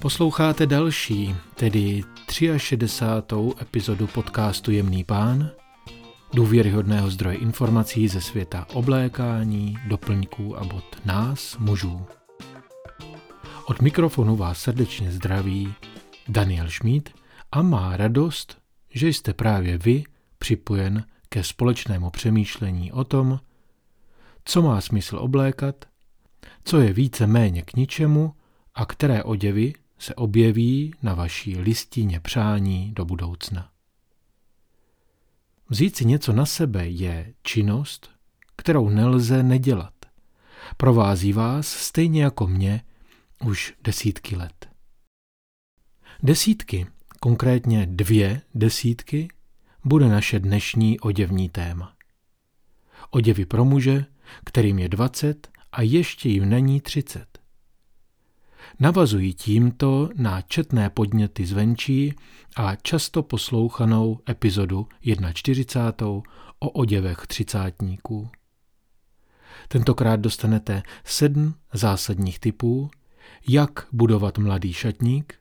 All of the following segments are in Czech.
Posloucháte další, tedy 63. epizodu podcastu Jemný pán, důvěryhodného zdroje informací ze světa oblékání, doplňků a bod nás, mužů. Od mikrofonu vás srdečně zdraví Daniel Schmid a má radost, že jste právě vy připojen ke společnému přemýšlení o tom, co má smysl oblékat, co je více méně k ničemu a které oděvy se objeví na vaší listině přání do budoucna. Vzít si něco na sebe je činnost, kterou nelze nedělat. Provází vás stejně jako mě už desítky let. Desítky, konkrétně dvě desítky, bude naše dnešní oděvní téma. Oděvy pro muže, kterým je 20 a ještě jim není 30. Navazují tímto na četné podněty zvenčí a často poslouchanou epizodu 41. o oděvech třicátníků. Tentokrát dostanete sedm zásadních typů, jak budovat mladý šatník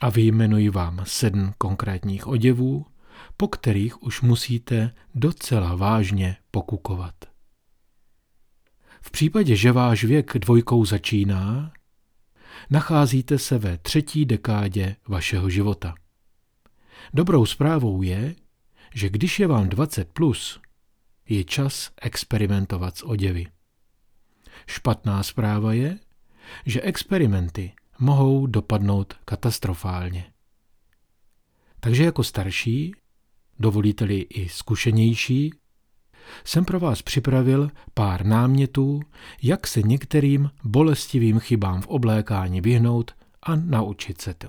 a vyjmenuji vám sedm konkrétních oděvů, po kterých už musíte docela vážně pokukovat. V případě, že váš věk dvojkou začíná, nacházíte se ve třetí dekádě vašeho života. Dobrou zprávou je, že když je vám 20 plus, je čas experimentovat s oděvy. Špatná zpráva je, že experimenty mohou dopadnout katastrofálně. Takže jako starší, dovolíte-li i zkušenější, jsem pro vás připravil pár námětů, jak se některým bolestivým chybám v oblékání vyhnout a naučit se to.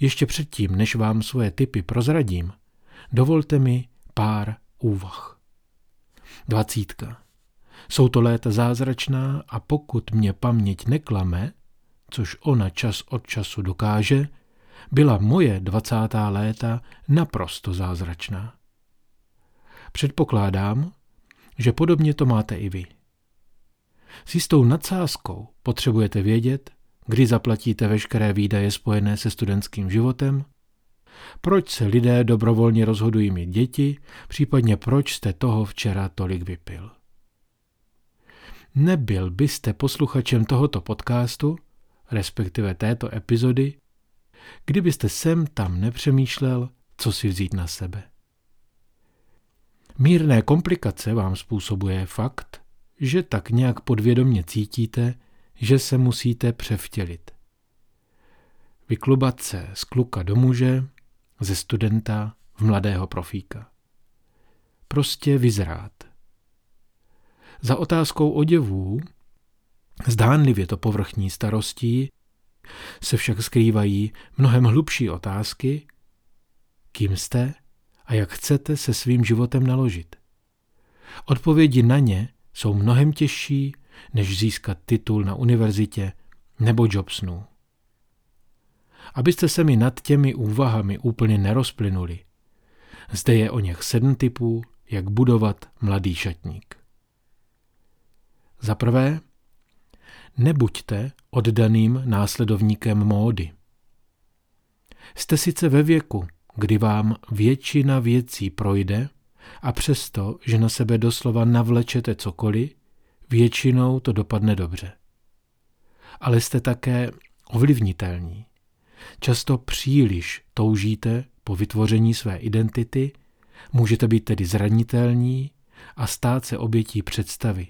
Ještě předtím, než vám svoje typy prozradím, dovolte mi pár úvah. Dvacítka. Jsou to léta zázračná a pokud mě paměť neklame, což ona čas od času dokáže, byla moje dvacátá léta naprosto zázračná. Předpokládám, že podobně to máte i vy. S jistou nadsázkou potřebujete vědět, kdy zaplatíte veškeré výdaje spojené se studentským životem, proč se lidé dobrovolně rozhodují mít děti, případně proč jste toho včera tolik vypil. Nebyl byste posluchačem tohoto podcastu, respektive této epizody, kdybyste sem tam nepřemýšlel, co si vzít na sebe. Mírné komplikace vám způsobuje fakt, že tak nějak podvědomně cítíte, že se musíte převtělit. Vyklubat se z kluka do muže, ze studenta v mladého profíka. Prostě vyzrát. Za otázkou oděvů, zdánlivě to povrchní starostí, se však skrývají mnohem hlubší otázky, kým jste a jak chcete se svým životem naložit. Odpovědi na ně jsou mnohem těžší, než získat titul na univerzitě nebo job snů. Abyste se mi nad těmi úvahami úplně nerozplynuli, zde je o něch sedm typů, jak budovat mladý šatník. Za prvé, nebuďte oddaným následovníkem módy. Jste sice ve věku, kdy vám většina věcí projde a přesto, že na sebe doslova navlečete cokoliv, většinou to dopadne dobře. Ale jste také ovlivnitelní. Často příliš toužíte po vytvoření své identity, můžete být tedy zranitelní a stát se obětí představy,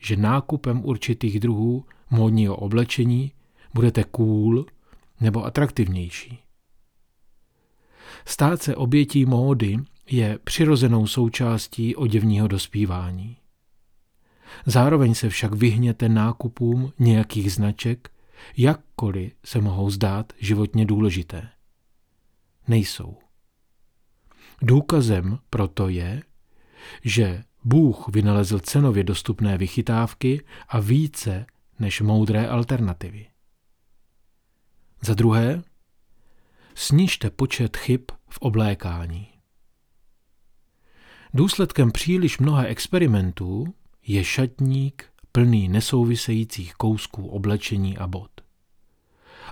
že nákupem určitých druhů módního oblečení budete cool nebo atraktivnější. Stát se obětí módy je přirozenou součástí oděvního dospívání. Zároveň se však vyhněte nákupům nějakých značek, jakkoliv se mohou zdát životně důležité. Nejsou. Důkazem proto je, že Bůh vynalezl cenově dostupné vychytávky a více než moudré alternativy. Za druhé, snižte počet chyb v oblékání. Důsledkem příliš mnoha experimentů je šatník plný nesouvisejících kousků oblečení a bod.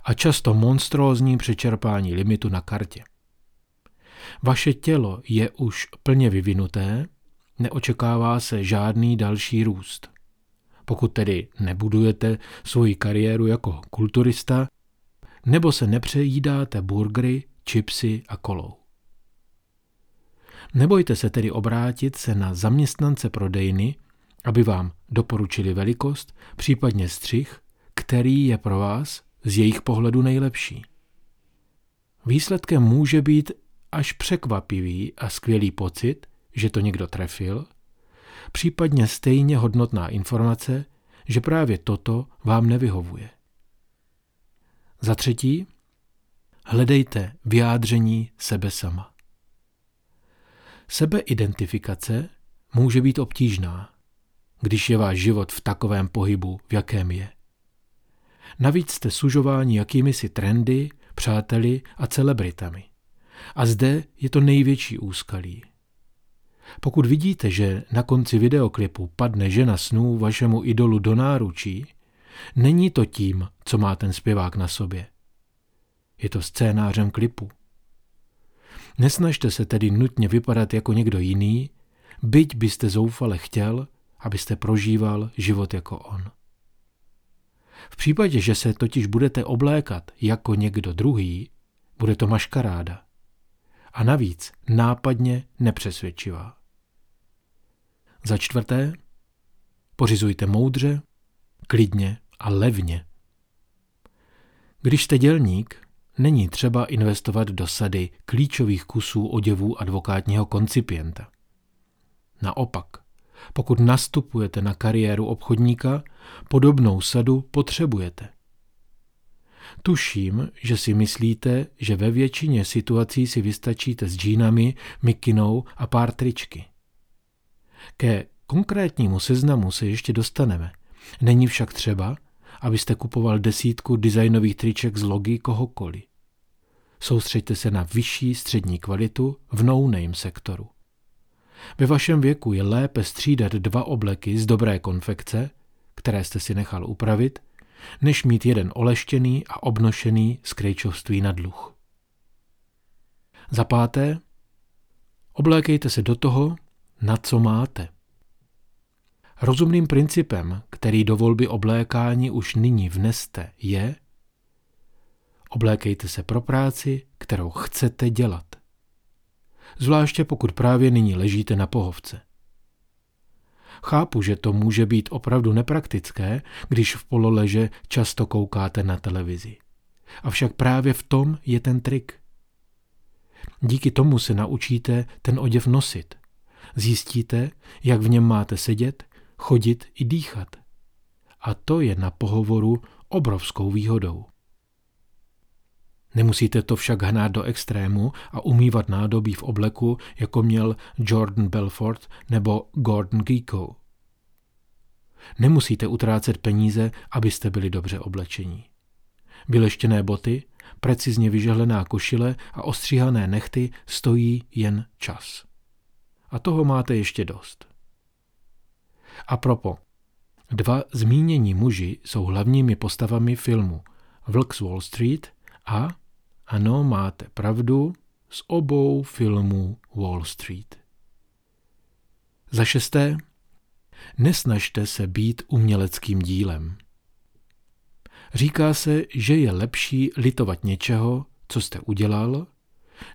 a často monstrózní přečerpání limitu na kartě. Vaše tělo je už plně vyvinuté, neočekává se žádný další růst. Pokud tedy nebudujete svoji kariéru jako kulturista, nebo se nepřejídáte burgery, čipsy a kolou. Nebojte se tedy obrátit se na zaměstnance prodejny, aby vám doporučili velikost, případně střih, který je pro vás z jejich pohledu nejlepší. Výsledkem může být až překvapivý a skvělý pocit, že to někdo trefil, případně stejně hodnotná informace, že právě toto vám nevyhovuje. Za třetí, hledejte vyjádření sebe sama. Sebeidentifikace může být obtížná, když je váš život v takovém pohybu, v jakém je. Navíc jste sužováni jakými si trendy, přáteli a celebritami. A zde je to největší úskalí. Pokud vidíte, že na konci videoklipu padne žena snů vašemu idolu do náručí, není to tím, co má ten zpěvák na sobě. Je to scénářem klipu. Nesnažte se tedy nutně vypadat jako někdo jiný, byť byste zoufale chtěl, abyste prožíval život jako on. V případě, že se totiž budete oblékat jako někdo druhý, bude to maškaráda. A navíc nápadně nepřesvědčivá. Za čtvrté, pořizujte moudře, klidně a levně. Když jste dělník, není třeba investovat do sady klíčových kusů oděvů advokátního koncipienta. Naopak, pokud nastupujete na kariéru obchodníka, podobnou sadu potřebujete. Tuším, že si myslíte, že ve většině situací si vystačíte s džínami, mikinou a pár tričky. Ke konkrétnímu seznamu se ještě dostaneme. Není však třeba, abyste kupoval desítku designových triček z logy kohokoliv. Soustřeďte se na vyšší střední kvalitu v no-name sektoru. Ve vašem věku je lépe střídat dva obleky z dobré konfekce, které jste si nechal upravit, než mít jeden oleštěný a obnošený z krejčovství na dluh. Za páté, oblékejte se do toho, na co máte. Rozumným principem, který do volby oblékání už nyní vneste, je oblékejte se pro práci, kterou chcete dělat. Zvláště pokud právě nyní ležíte na pohovce. Chápu, že to může být opravdu nepraktické, když v pololeže často koukáte na televizi. Avšak právě v tom je ten trik. Díky tomu se naučíte ten oděv nosit. Zjistíte, jak v něm máte sedět, chodit i dýchat. A to je na pohovoru obrovskou výhodou. Nemusíte to však hnát do extrému a umývat nádobí v obleku, jako měl Jordan Belfort nebo Gordon Gekko. Nemusíte utrácet peníze, abyste byli dobře oblečení. Vyleštěné boty, precizně vyžehlená košile a ostříhané nechty stojí jen čas. A toho máte ještě dost. A propo, dva zmínění muži jsou hlavními postavami filmu Vlk z Wall Street a, ano, máte pravdu, z obou filmů Wall Street. Za šesté, nesnažte se být uměleckým dílem. Říká se, že je lepší litovat něčeho, co jste udělal,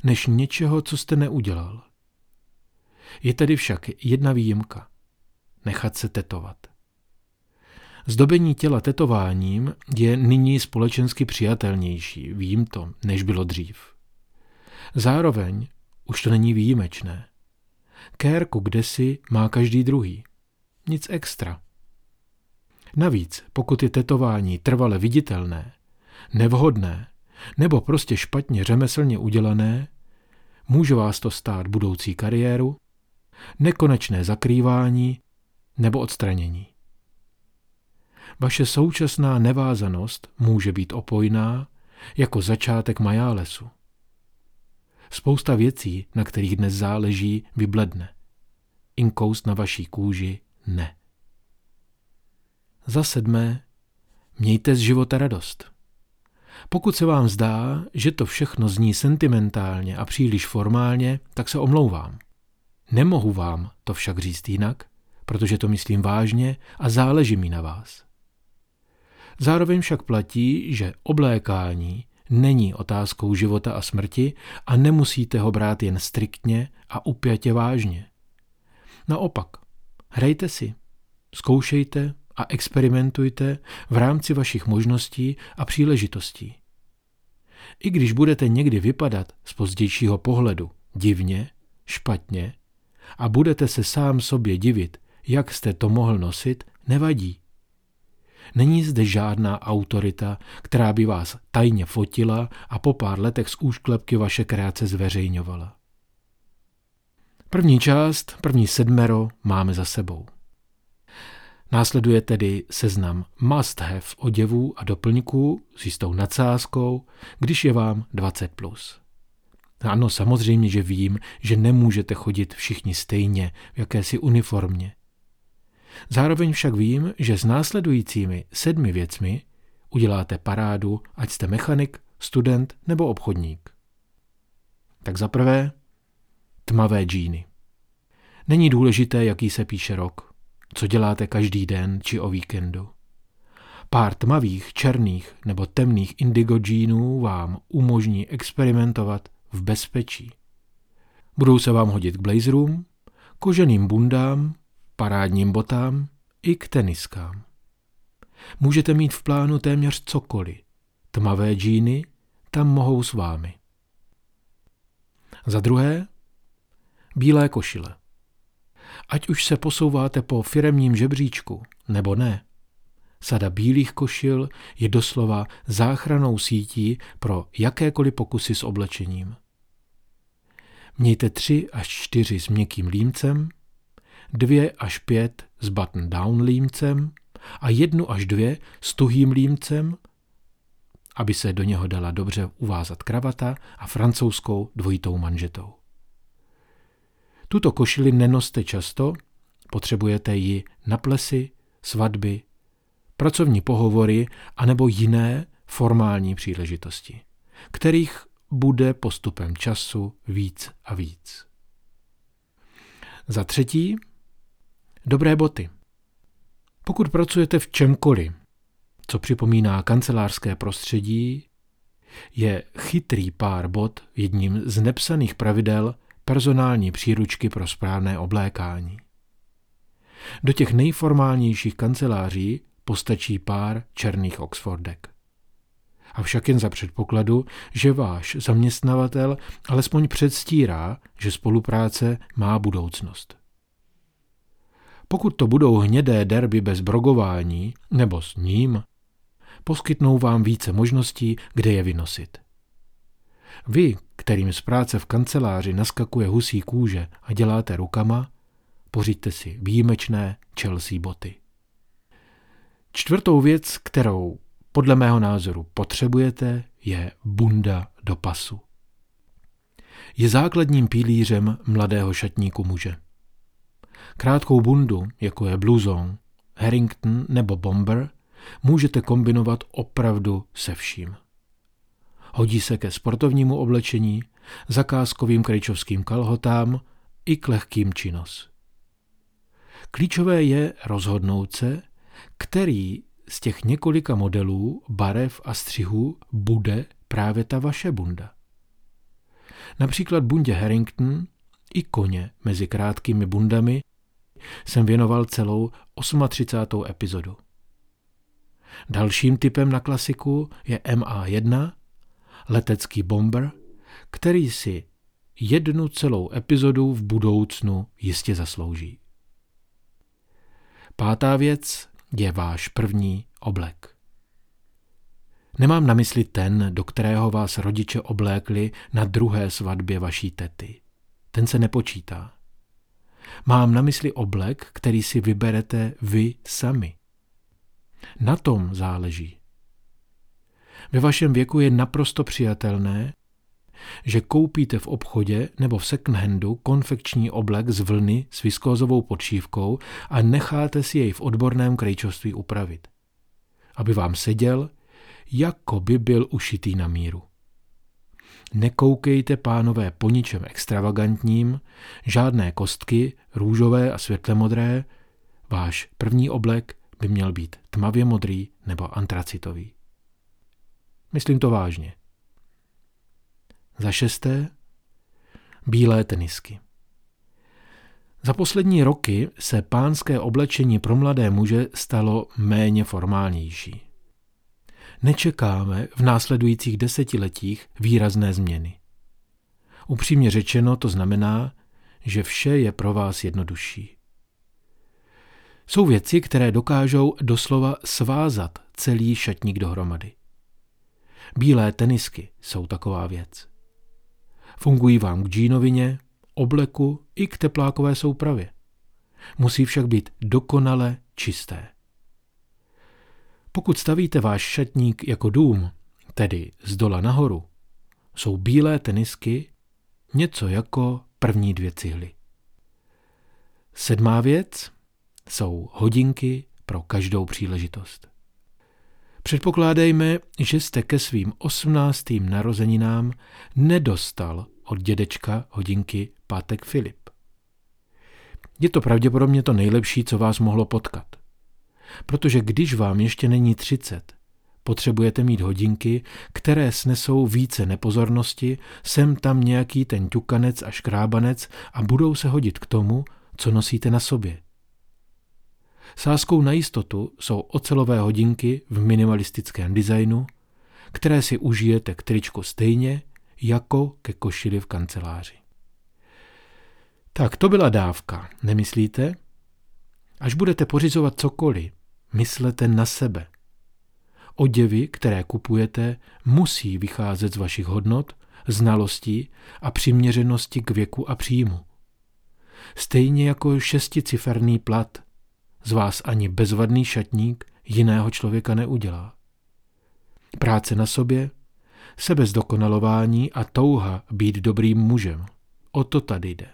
než něčeho, co jste neudělal. Je tedy však jedna výjimka. Nechat se tetovat. Zdobení těla tetováním je nyní společensky přijatelnější, vím to, než bylo dřív. Zároveň už to není výjimečné. Kérku kdesi má každý druhý. Nic extra. Navíc, pokud je tetování trvale viditelné, nevhodné nebo prostě špatně řemeslně udělané, může vás to stát budoucí kariéru, nekonečné zakrývání nebo odstranění. Vaše současná nevázanost může být opojná jako začátek majálesu. Spousta věcí, na kterých dnes záleží, vybledne. Inkoust na vaší kůži ne. Za sedmé, mějte z života radost. Pokud se vám zdá, že to všechno zní sentimentálně a příliš formálně, tak se omlouvám. Nemohu vám to však říct jinak, protože to myslím vážně a záleží mi na vás. Zároveň však platí, že oblékání není otázkou života a smrti a nemusíte ho brát jen striktně a upjatě vážně. Naopak, hrajte si, zkoušejte a experimentujte v rámci vašich možností a příležitostí. I když budete někdy vypadat z pozdějšího pohledu divně, špatně a budete se sám sobě divit, jak jste to mohl nosit, nevadí. Není zde žádná autorita, která by vás tajně fotila a po pár letech z úšklepky vaše kreace zveřejňovala. První část, první sedmero máme za sebou. Následuje tedy seznam must have oděvů a doplňků s jistou nadsázkou, když je vám 20+. Plus. Ano, samozřejmě, že vím, že nemůžete chodit všichni stejně v jakési uniformě. Zároveň však vím, že s následujícími sedmi věcmi uděláte parádu, ať jste mechanik, student nebo obchodník. Tak za prvé, tmavé džíny. Není důležité, jaký se píše rok, co děláte každý den či o víkendu. Pár tmavých, černých nebo temných indigo džínů vám umožní experimentovat v bezpečí. Budou se vám hodit k blazerům, koženým bundám, parádním botám i k teniskám. Můžete mít v plánu téměř cokoliv. Tmavé džíny tam mohou s vámi. Za druhé, bílé košile. Ať už se posouváte po firemním žebříčku, nebo ne, sada bílých košil je doslova záchranou sítí pro jakékoliv pokusy s oblečením. Mějte tři až čtyři s měkkým límcem, dvě až pět s button-down límcem a jednu až dvě s tuhým límcem, aby se do něho dala dobře uvázat kravata a francouzskou dvojitou manžetou. Tuto košili nenoste často, potřebujete ji na plesy, svatby, pracovní pohovory anebo jiné formální příležitosti, kterých bude postupem času víc a víc. Za třetí, dobré boty. Pokud pracujete v čemkoliv, co připomíná kancelářské prostředí, je chytrý pár bot jedním z nepsaných pravidel personální příručky pro správné oblékání. Do těch nejformálnějších kanceláří postačí pár černých Oxfordek. Avšak jen za předpokladu, že váš zaměstnavatel alespoň předstírá, že spolupráce má budoucnost. Pokud to budou hnědé derby bez brogování, nebo s ním, poskytnou vám více možností, kde je vynosit. Vy, kterým z práce v kanceláři naskakuje husí kůže a děláte rukama, pořiďte si výjimečné Chelsea boty. Čtvrtou věc, kterou podle mého názoru potřebujete, je bunda do pasu. Je základním pilířem mladého šatníku muže. Krátkou bundu, jako je bluzon, Harrington nebo bomber, můžete kombinovat opravdu se vším. Hodí se ke sportovnímu oblečení, zakázkovým krejčovským kalhotám i k lehkým činos. Klíčové je rozhodnout se, který z těch několika modelů, barev a střihů bude právě ta vaše bunda. Například bundě Harrington i koně mezi krátkými bundami jsem věnoval celou 38. epizodu. Dalším typem na klasiku je MA1, letecký bomber, který si jednu celou epizodu v budoucnu jistě zaslouží. Pátá věc je váš první oblek. Nemám na mysli ten, do kterého vás rodiče oblékli na druhé svatbě vaší tety. Ten se nepočítá. Mám na mysli oblek, který si vyberete vy sami. Na tom záleží. Ve vašem věku je naprosto přijatelné, že koupíte v obchodě nebo v second-handu konfekční oblek z vlny s viskózovou podšívkou a necháte si jej v odborném krejčovství upravit. Aby vám seděl, jako by byl ušitý na míru. Nekoukejte, pánové, po ničem extravagantním, žádné kostky, růžové a světlemodré, váš první oblek by měl být tmavě modrý nebo antracitový. Myslím to vážně. Za šesté, bílé tenisky. Za poslední roky se pánské oblečení pro mladé muže stalo méně formálnější. Nečekáme v následujících desetiletích výrazné změny. Upřímně řečeno to znamená, že vše je pro vás jednodušší. Jsou věci, které dokážou doslova svázat celý šatník dohromady. Bílé tenisky jsou taková věc. Fungují vám k džínovině, obleku i k teplákové soupravě. Musí však být dokonale čisté. Pokud stavíte váš šatník jako dům, tedy z dola nahoru, jsou bílé tenisky něco jako první dvě cihly. Sedmá věc jsou hodinky pro každou příležitost. Předpokládejme, že jste ke svým osmnáctým narozeninám nedostal od dědečka hodinky Pátek Filip. Je to pravděpodobně to nejlepší, co vás mohlo potkat. Protože když vám ještě není třicet, potřebujete mít hodinky, které snesou více nepozornosti, sem tam nějaký ten ťukanec a škrábanec a budou se hodit k tomu, co nosíte na sobě. Sázkou na jistotu jsou ocelové hodinky v minimalistickém designu, které si užijete k tričku stejně jako ke košili v kanceláři. Tak to byla dávka, nemyslíte? Až budete pořizovat cokoliv, myslete na sebe. Oděvy, které kupujete, musí vycházet z vašich hodnot, znalostí a přiměřenosti k věku a příjmu. Stejně jako šesticiferný plat, z vás ani bezvadný šatník jiného člověka neudělá. Práce na sobě, sebezdokonalování a touha být dobrým mužem. O to tady jde.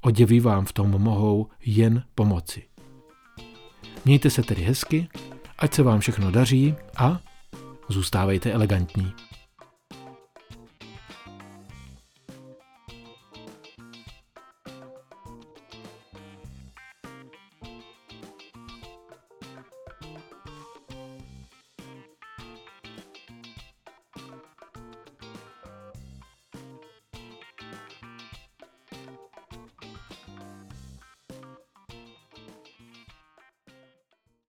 Oděvy vám v tom mohou jen pomoci. Mějte se tedy hezky, ať se vám všechno daří a zůstávejte elegantní.